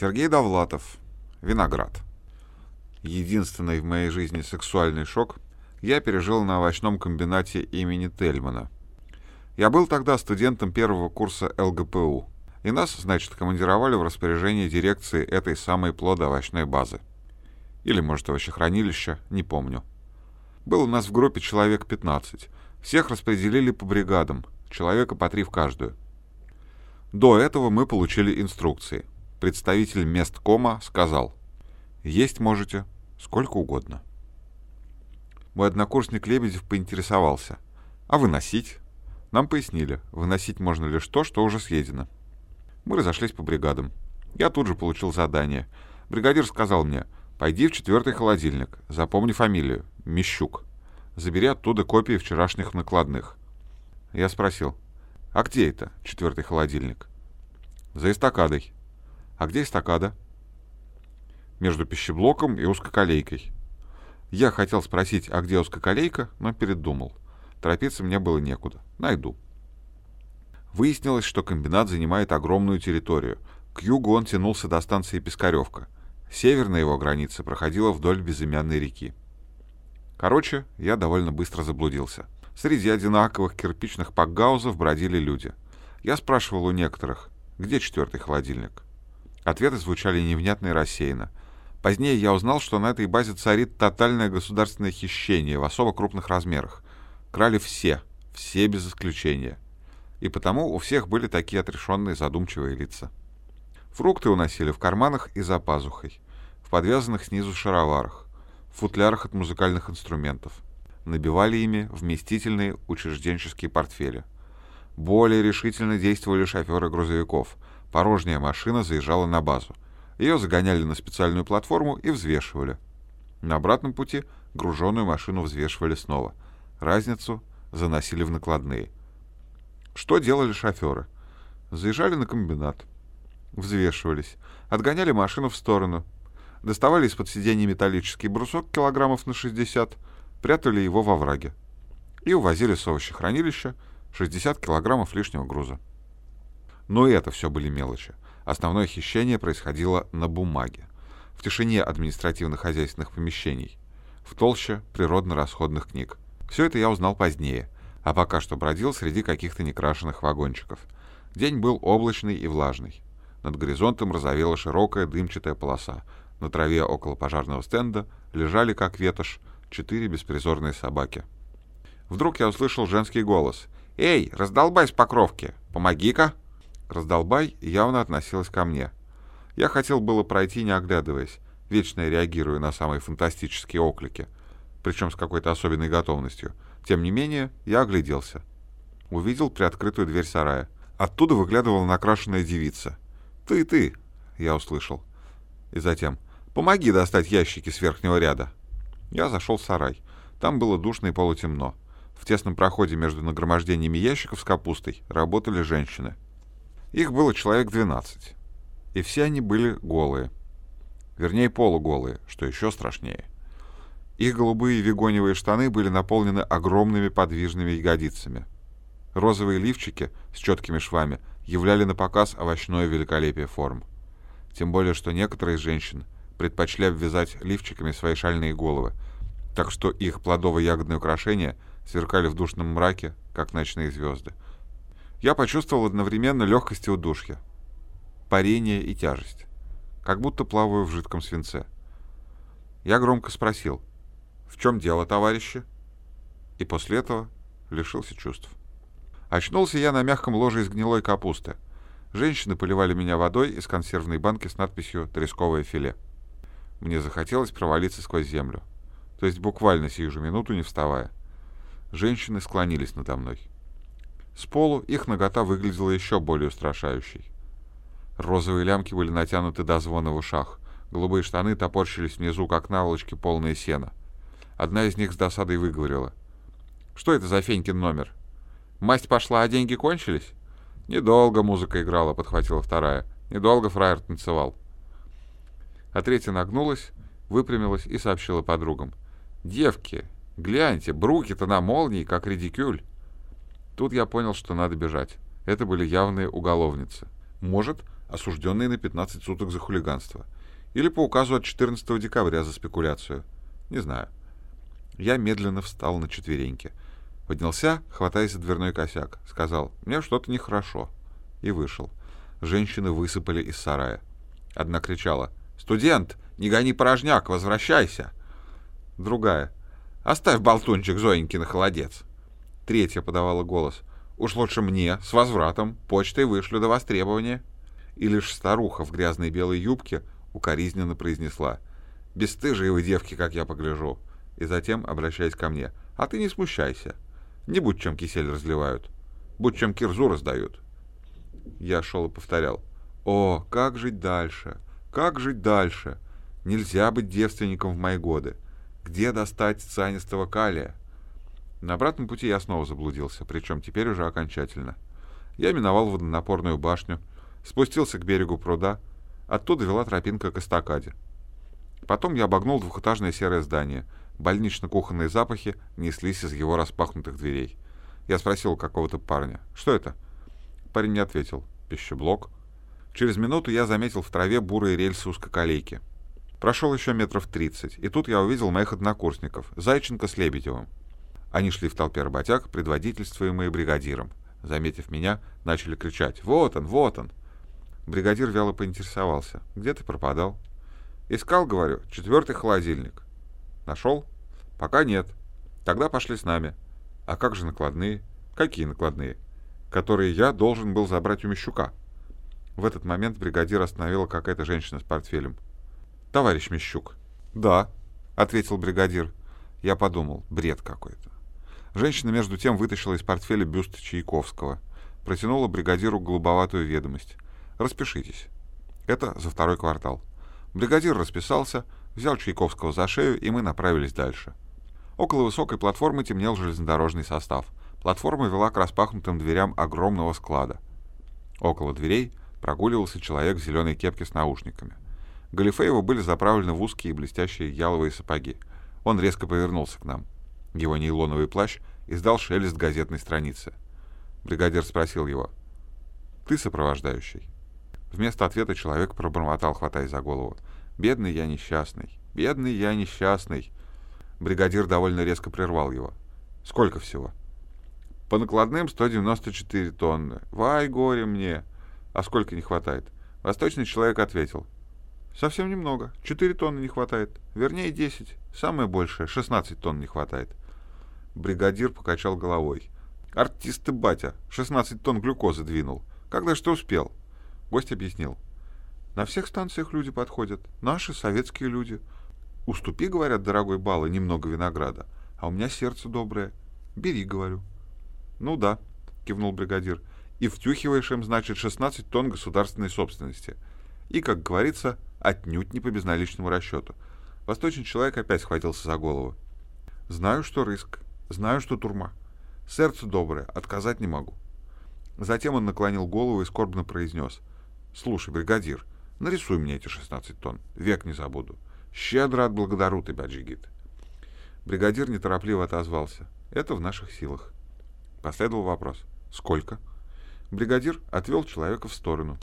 Сергей Довлатов. Виноград. Единственный в моей жизни сексуальный шок я пережил на овощном комбинате имени Тельмана. Я был тогда студентом первого курса ЛГПУ, и нас, значит, командировали в распоряжение дирекции этой самой плодоовощной базы. Или, может, овощехранилища, не помню. Был у нас в группе человек 15. Всех распределили по бригадам, человека по три в каждую. До этого мы получили инструкции. Представитель месткома сказал, «Есть можете сколько угодно». Мой однокурсник Лебедев поинтересовался, «А выносить?» Нам пояснили, выносить можно лишь то, что уже съедено. Мы разошлись по бригадам. Я тут же получил задание. Бригадир сказал мне, «Пойди в четвертый холодильник, запомни фамилию, Мещук. Забери оттуда копии вчерашних накладных». Я спросил, «А где это, четвертый холодильник?» «За эстакадой». «А где эстакада?» «Между пищеблоком и узкоколейкой». Я хотел спросить, а где узкоколейка, но передумал. Торопиться мне было некуда. Найду. Выяснилось, что комбинат занимает огромную территорию. К югу он тянулся до станции Пискаревка. Северная его граница проходила вдоль безымянной реки. Короче, я довольно быстро заблудился. Среди одинаковых кирпичных пакгаузов бродили люди. Я спрашивал у некоторых, где четвертый холодильник. Ответы звучали невнятно и рассеянно. Позднее я узнал, что на этой базе царит тотальное государственное хищение в особо крупных размерах. Крали все, все без исключения. И потому у всех были такие отрешенные задумчивые лица. Фрукты уносили в карманах и за пазухой, в подвязанных снизу шароварах, в футлярах от музыкальных инструментов. Набивали ими вместительные учрежденческие портфели. Более решительно действовали шоферы грузовиков. Порожняя машина заезжала на базу. Ее загоняли на специальную платформу и взвешивали. На обратном пути груженную машину взвешивали снова. Разницу заносили в накладные. Что делали шоферы? Заезжали на комбинат, взвешивались, отгоняли машину в сторону, доставали из-под сиденья металлический брусок килограммов на 60, прятали его во враге и увозили с овощехранилища 60 килограммов лишнего груза. Но и это все были мелочи. Основное хищение происходило на бумаге, в тишине административно-хозяйственных помещений, в толще природно-расходных книг. Все это я узнал позднее, а пока что бродил среди каких-то некрашенных вагончиков. День был облачный и влажный. Над горизонтом разовела широкая дымчатая полоса. На траве около пожарного стенда лежали, как ветошь, четыре беспризорные собаки. Вдруг я услышал женский голос. «Эй, раздолбай с покровки! Помоги-ка!» Раздолбай явно относилась ко мне. Я хотел было пройти, не оглядываясь, вечно реагируя на самые фантастические оклики, причем с какой-то особенной готовностью. Тем не менее, я огляделся. Увидел приоткрытую дверь сарая. Оттуда выглядывала накрашенная девица. «Ты, ты!» — я услышал. И затем «Помоги достать ящики с верхнего ряда». Я зашел в сарай. Там было душно и полутемно. В тесном проходе между нагромождениями ящиков с капустой работали женщины. Их было человек 12. И все они были голые. Вернее, полуголые, что еще страшнее. Их голубые вегоневые штаны были наполнены огромными подвижными ягодицами. Розовые лифчики с четкими швами являли на показ овощное великолепие форм. Тем более, что некоторые женщины предпочли обвязать лифчиками свои шальные головы, так что их плодово-ягодные украшения сверкали в душном мраке, как ночные звезды. Я почувствовал одновременно легкость и удушье, парение и тяжесть, как будто плаваю в жидком свинце. Я громко спросил, «В чем дело, товарищи?» И после этого лишился чувств. Очнулся я на мягком ложе из гнилой капусты. Женщины поливали меня водой из консервной банки с надписью «Тресковое филе». Мне захотелось провалиться сквозь землю. То есть буквально сию же минуту не вставая. Женщины склонились надо мной. С полу их нагота выглядела еще более устрашающей. Розовые лямки были натянуты до звона в ушах. Голубые штаны топорщились внизу, как наволочки, полные сена. Одна из них с досадой выговорила. «Что это за Фенькин номер? Масть пошла, а деньги кончились?» «Недолго музыка играла», — подхватила вторая. «Недолго фраер танцевал». А третья нагнулась, выпрямилась и сообщила подругам. «Девки, гляньте, бруки-то на молнии, как редикюль». Тут я понял, что надо бежать. Это были явные уголовницы. Может, осужденный на 15 суток за хулиганство. Или по указу от 14 декабря за спекуляцию. Не знаю. Я медленно встал на четвереньки. Поднялся, хватаясь за дверной косяк. Сказал, мне что-то нехорошо. И вышел. Женщины высыпали из сарая. Одна кричала, «Студент, не гони порожняк, возвращайся!» Другая, «Оставь болтунчик Зоеньки на холодец!» Третья подавала голос, «Уж лучше мне, с возвратом, почтой вышлю до востребования!» И лишь старуха в грязной белой юбке укоризненно произнесла, «Бесстыжие вы девки, как я погляжу!» И затем, обращаясь ко мне, «А ты не смущайся!» Не будь чем кисель разливают, будь чем кирзу раздают. Я шел и повторял. О, как жить дальше? Как жить дальше? Нельзя быть девственником в мои годы. Где достать цианистого калия? На обратном пути я снова заблудился, причем теперь уже окончательно. Я миновал водонапорную башню, спустился к берегу пруда, оттуда вела тропинка к эстакаде. Потом я обогнул двухэтажное серое здание — Больнично-кухонные запахи неслись из его распахнутых дверей. Я спросил какого-то парня, что это? Парень не ответил. Пищеблок. Через минуту я заметил в траве бурые рельсы узкоколейки. Прошел еще метров тридцать, и тут я увидел моих однокурсников, Зайченко с Лебедевым. Они шли в толпе работяг, предводительствуемые бригадиром. Заметив меня, начали кричать «Вот он, вот он!». Бригадир вяло поинтересовался «Где ты пропадал?» «Искал, говорю, четвертый холодильник». Нашел? Пока нет. Тогда пошли с нами. А как же накладные? Какие накладные? Которые я должен был забрать у Мещука. В этот момент бригадир остановила какая-то женщина с портфелем. «Товарищ Мещук». «Да», — ответил бригадир. Я подумал, бред какой-то. Женщина между тем вытащила из портфеля бюст Чайковского. Протянула бригадиру голубоватую ведомость. «Распишитесь». Это за второй квартал. Бригадир расписался, взял Чайковского за шею, и мы направились дальше. Около высокой платформы темнел железнодорожный состав. Платформа вела к распахнутым дверям огромного склада. Около дверей прогуливался человек в зеленой кепке с наушниками. Галифе его были заправлены в узкие блестящие яловые сапоги. Он резко повернулся к нам. Его нейлоновый плащ издал шелест газетной страницы. Бригадир спросил его. «Ты сопровождающий?» Вместо ответа человек пробормотал, хватаясь за голову. Бедный я несчастный, бедный я несчастный. Бригадир довольно резко прервал его. Сколько всего? По накладным 194 тонны. Вай, горе мне. А сколько не хватает? Восточный человек ответил. Совсем немного. 4 тонны не хватает. Вернее, 10. Самое большее. 16 тонн не хватает. Бригадир покачал головой. Артист ты, батя. 16 тонн глюкозы двинул. Когда что успел? Гость объяснил. На всех станциях люди подходят. Наши, советские люди. Уступи, говорят, дорогой Бала, немного винограда. А у меня сердце доброе. Бери, говорю. Ну да, кивнул бригадир. И втюхиваешь им, значит, 16 тонн государственной собственности. И, как говорится, отнюдь не по безналичному расчету. Восточный человек опять схватился за голову. Знаю, что риск. Знаю, что турма. Сердце доброе, отказать не могу. Затем он наклонил голову и скорбно произнес. «Слушай, бригадир, Нарисуй мне эти 16 тонн. Век не забуду. Щедро отблагодару тебя, Джигит. Бригадир неторопливо отозвался. Это в наших силах. Последовал вопрос. Сколько? Бригадир отвел человека в сторону.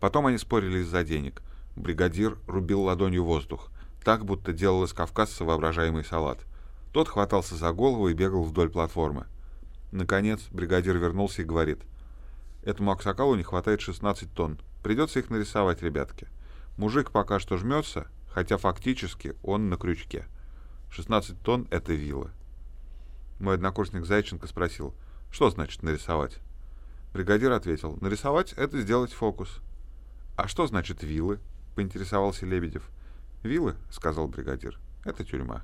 Потом они спорили из-за денег. Бригадир рубил ладонью воздух, так, будто делал из кавказца воображаемый салат. Тот хватался за голову и бегал вдоль платформы. Наконец, бригадир вернулся и говорит. Этому аксакалу не хватает 16 тонн. Придется их нарисовать, ребятки. Мужик пока что жмется, хотя фактически он на крючке. 16 тонн — это вилы. Мой однокурсник Зайченко спросил, что значит нарисовать? Бригадир ответил, нарисовать — это сделать фокус. А что значит вилы? — поинтересовался Лебедев. Вилы, — сказал бригадир, — это тюрьма.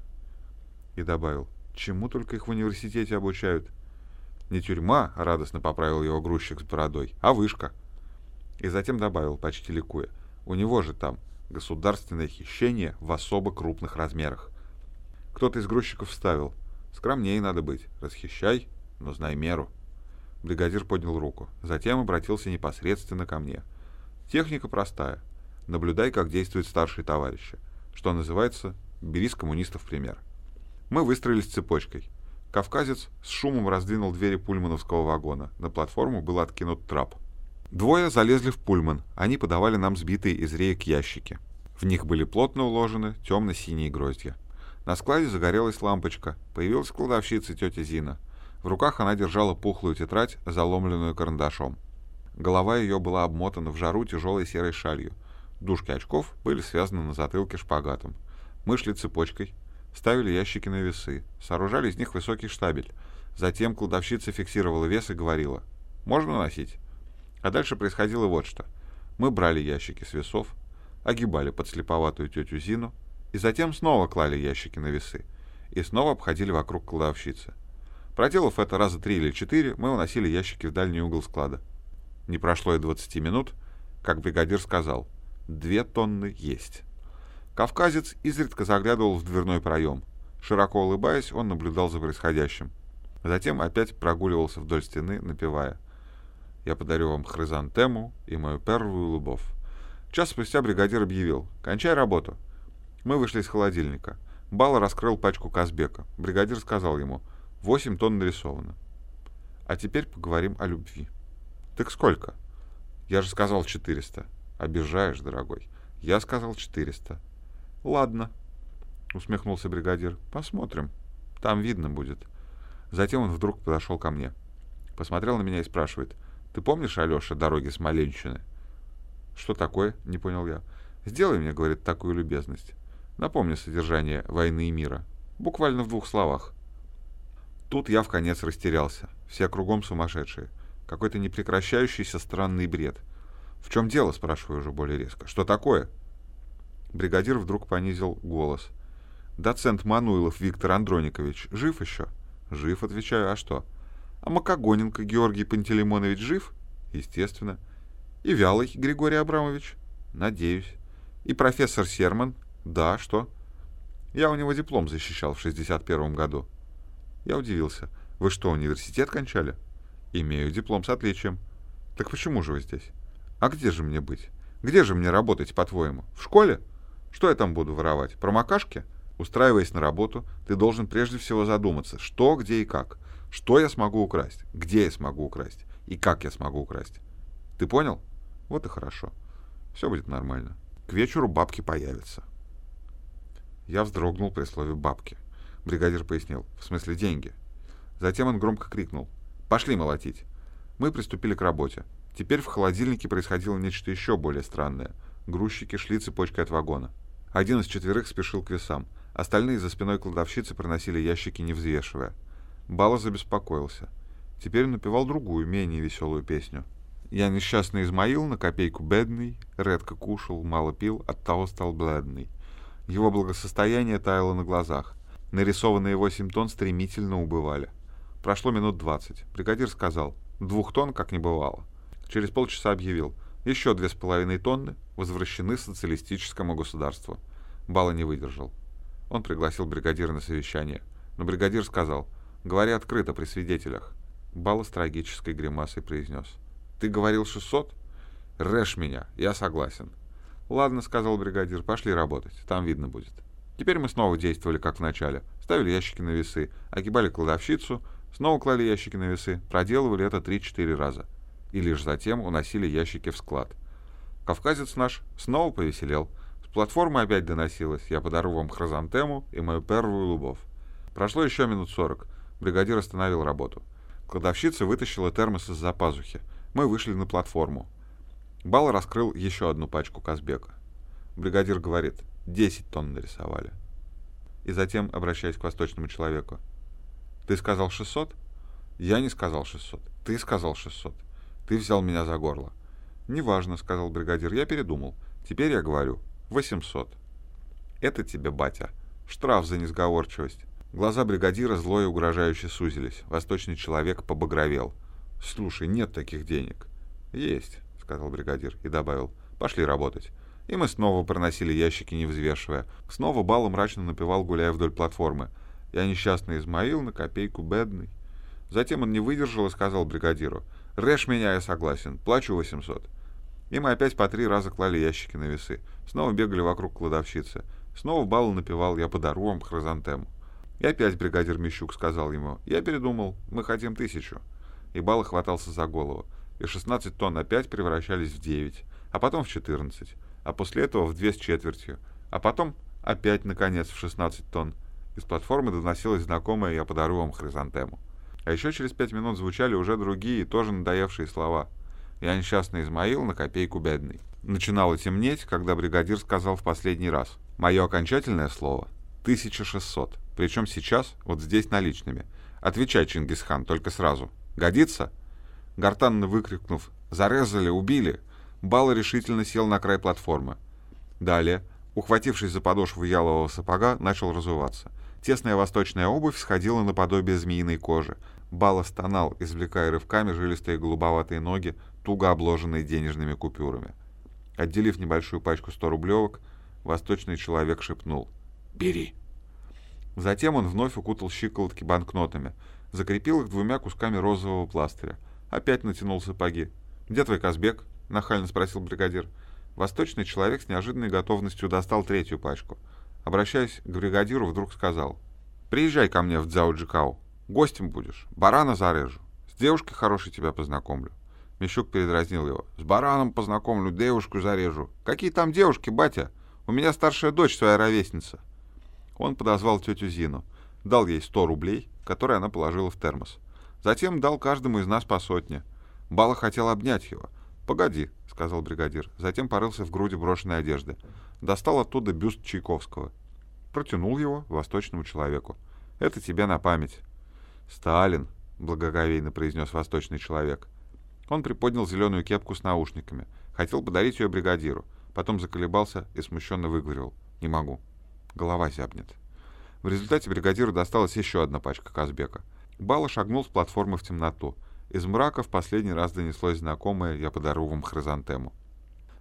И добавил, чему только их в университете обучают? Не тюрьма, — радостно поправил его грузчик с бородой, — а вышка — и затем добавил, почти ликуя, у него же там государственное хищение в особо крупных размерах. Кто-то из грузчиков вставил, скромнее надо быть, расхищай, но знай меру. Бригадир поднял руку, затем обратился непосредственно ко мне. Техника простая. Наблюдай, как действуют старшие товарищи. Что называется, бери с коммунистов пример. Мы выстроились цепочкой. Кавказец с шумом раздвинул двери пульмановского вагона. На платформу был откинут трап. Двое залезли в пульман. Они подавали нам сбитые из реек ящики. В них были плотно уложены темно-синие гроздья. На складе загорелась лампочка. Появилась кладовщица тетя Зина. В руках она держала пухлую тетрадь, заломленную карандашом. Голова ее была обмотана в жару тяжелой серой шалью. Дужки очков были связаны на затылке шпагатом. Мы шли цепочкой, ставили ящики на весы, сооружали из них высокий штабель. Затем кладовщица фиксировала вес и говорила «Можно носить?». А дальше происходило вот что. Мы брали ящики с весов, огибали подслеповатую тетю Зину и затем снова клали ящики на весы и снова обходили вокруг кладовщицы. Проделав это раза три или четыре, мы уносили ящики в дальний угол склада. Не прошло и 20 минут, как бригадир сказал, две тонны есть. Кавказец изредка заглядывал в дверной проем. Широко улыбаясь, он наблюдал за происходящим. Затем опять прогуливался вдоль стены, напевая «Я подарю вам хризантему и мою первую любовь». Час спустя бригадир объявил «Кончай работу». Мы вышли из холодильника. Бал раскрыл пачку Казбека. Бригадир сказал ему «Восемь тонн нарисовано». А теперь поговорим о любви. Так сколько? Я же сказал 400. Обижаешь, дорогой. Я сказал 400. Ладно, усмехнулся бригадир. Посмотрим. Там видно будет. Затем он вдруг подошел ко мне. Посмотрел на меня и спрашивает. Ты помнишь, Алеша, дороги Смоленщины? Что такое? Не понял я. Сделай мне, говорит, такую любезность. Напомни содержание «Войны и мира». Буквально в двух словах. Тут я в конец растерялся. Все кругом сумасшедшие. Какой-то непрекращающийся странный бред. «В чем дело?» — спрашиваю уже более резко. «Что такое?» Бригадир вдруг понизил голос. «Доцент Мануилов Виктор Андроникович жив еще?» «Жив», — отвечаю. «А что?» «А Макогоненко Георгий Пантелеймонович жив?» «Естественно». «И Вялый Григорий Абрамович?» «Надеюсь». «И профессор Серман?» «Да, что?» «Я у него диплом защищал в 61 году». Я удивился. «Вы что, университет кончали?» Имею диплом с отличием. Так почему же вы здесь? А где же мне быть? Где же мне работать, по-твоему? В школе? Что я там буду воровать? Промокашки? Устраиваясь на работу, ты должен прежде всего задуматься, что, где и как. Что я смогу украсть? Где я смогу украсть? И как я смогу украсть? Ты понял? Вот и хорошо. Все будет нормально. К вечеру бабки появятся. Я вздрогнул при слове «бабки». Бригадир пояснил. В смысле деньги. Затем он громко крикнул. Пошли молотить. Мы приступили к работе. Теперь в холодильнике происходило нечто еще более странное. Грузчики шли цепочкой от вагона. Один из четверых спешил к весам. Остальные за спиной кладовщицы проносили ящики, не взвешивая. Бала забеспокоился. Теперь напевал другую, менее веселую песню. «Я несчастный Измаил, на копейку бедный, редко кушал, мало пил, оттого стал бледный». Его благосостояние таяло на глазах. Нарисованные восемь тонн стремительно убывали. Прошло минут двадцать. Бригадир сказал, двух тонн как не бывало. Через полчаса объявил, еще две с половиной тонны возвращены социалистическому государству. Бала не выдержал. Он пригласил бригадира на совещание. Но бригадир сказал, говори открыто при свидетелях. Бала с трагической гримасой произнес. Ты говорил 600? Рэш меня, я согласен. Ладно, сказал бригадир, пошли работать, там видно будет. Теперь мы снова действовали как в начале. Ставили ящики на весы, огибали кладовщицу, Снова клали ящики на весы, проделывали это 3-4 раза. И лишь затем уносили ящики в склад. Кавказец наш снова повеселел. С платформы опять доносилось «Я подарю вам хризантему и мою первую любовь». Прошло еще минут сорок. Бригадир остановил работу. Кладовщица вытащила термос из-за пазухи. Мы вышли на платформу. Бал раскрыл еще одну пачку Казбека. Бригадир говорит, 10 тонн нарисовали. И затем, обращаясь к восточному человеку, ты сказал 600? Я не сказал 600. Ты сказал 600. Ты взял меня за горло. Неважно, сказал бригадир, я передумал. Теперь я говорю 800. Это тебе, батя. Штраф за несговорчивость. Глаза бригадира зло и угрожающе сузились. Восточный человек побагровел. «Слушай, нет таких денег». «Есть», — сказал бригадир и добавил. «Пошли работать». И мы снова проносили ящики, не взвешивая. Снова Бал мрачно напевал, гуляя вдоль платформы. Я несчастный Измаил, на копейку бедный. Затем он не выдержал и сказал бригадиру, «Режь меня, я согласен, плачу 800». И мы опять по три раза клали ящики на весы. Снова бегали вокруг кладовщицы. Снова Балу напевал «Я подару вам хризантему». И опять бригадир Мещук сказал ему, «Я передумал, мы хотим тысячу». И Бала хватался за голову. и 16 тонн опять превращались в 9, а потом в 14, а после этого в 2 с четвертью, а потом опять, наконец, в 16 тонн. Из платформы доносилась знакомая «Я подарю вам хризантему». А еще через пять минут звучали уже другие, тоже надоевшие слова. «Я несчастный Измаил, на копейку бедный». Начинало темнеть, когда бригадир сказал в последний раз. «Мое окончательное слово — 1600, причем сейчас, вот здесь наличными. Отвечай, Чингисхан, только сразу. Годится?» Гортанно выкрикнув «Зарезали! Убили!», Бала решительно сел на край платформы. Далее, ухватившись за подошву ялового сапога, начал разуваться. Тесная восточная обувь сходила наподобие змеиной кожи. Бала стонал, извлекая рывками жилистые голубоватые ноги, туго обложенные денежными купюрами. Отделив небольшую пачку 100-рублевок, восточный человек шепнул «Бери». Затем он вновь укутал щиколотки банкнотами, закрепил их двумя кусками розового пластыря. Опять натянул сапоги. «Где твой Казбек?» — нахально спросил бригадир. Восточный человек с неожиданной готовностью достал третью пачку. Обращаясь к бригадиру, вдруг сказал. «Приезжай ко мне в Дзяо-Джикао. Гостем будешь. Барана зарежу. С девушкой хорошей тебя познакомлю». Мещук передразнил его. «С бараном познакомлю, девушку зарежу. Какие там девушки, батя? У меня старшая дочь, твоя ровесница». Он подозвал тетю Зину, дал ей 100 рублей, которые она положила в термос. Затем дал каждому из нас по сотне. Бала хотел обнять его. «Погоди», — сказал бригадир. Затем порылся в груди брошенной одежды. Достал оттуда бюст Чайковского. Протянул его восточному человеку. «Это тебе на память». «Сталин», — благоговейно произнес восточный человек. Он приподнял зеленую кепку с наушниками. Хотел подарить ее бригадиру. Потом заколебался и смущенно выговорил. «Не могу. Голова зябнет». В результате бригадиру досталась еще одна пачка Казбека. Бала шагнул с платформы в темноту. Из мрака в последний раз донеслось знакомое «Я подарю вам хризантему».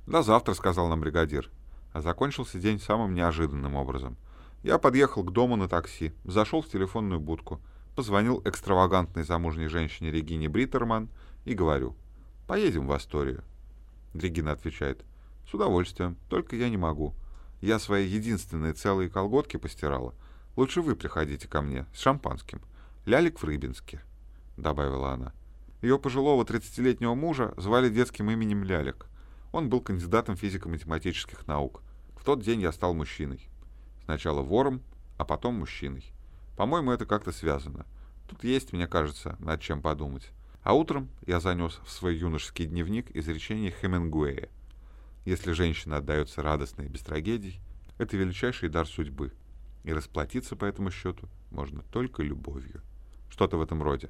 «До завтра», — сказал нам бригадир. А закончился день самым неожиданным образом. Я подъехал к дому на такси, зашел в телефонную будку, позвонил экстравагантной замужней женщине Регине Бриттерман и говорю «Поедем в Асторию». Регина отвечает «С удовольствием, только я не могу. Я свои единственные целые колготки постирала. Лучше вы приходите ко мне с шампанским. Лялик в Рыбинске», — добавила она. Ее пожилого 30-летнего мужа звали детским именем Лялик. Он был кандидатом физико-математических наук. В тот день я стал мужчиной. Сначала вором, а потом мужчиной. По-моему, это как-то связано. Тут есть, мне кажется, над чем подумать. А утром я занес в свой юношеский дневник изречение Хемингуэя. Если женщина отдается радостно и без трагедий, это величайший дар судьбы. И расплатиться по этому счету можно только любовью. Что-то в этом роде.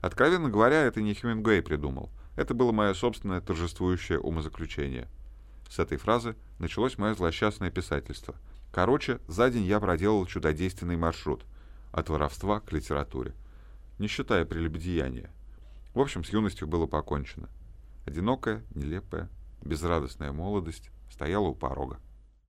Откровенно говоря, это не Хемингуэй придумал. Это было мое собственное торжествующее умозаключение. С этой фразы началось мое злосчастное писательство. Короче, за день я проделал чудодейственный маршрут. От воровства к литературе. Не считая прелюбодеяния. В общем, с юностью было покончено. Одинокая, нелепая, безрадостная молодость стояла у порога.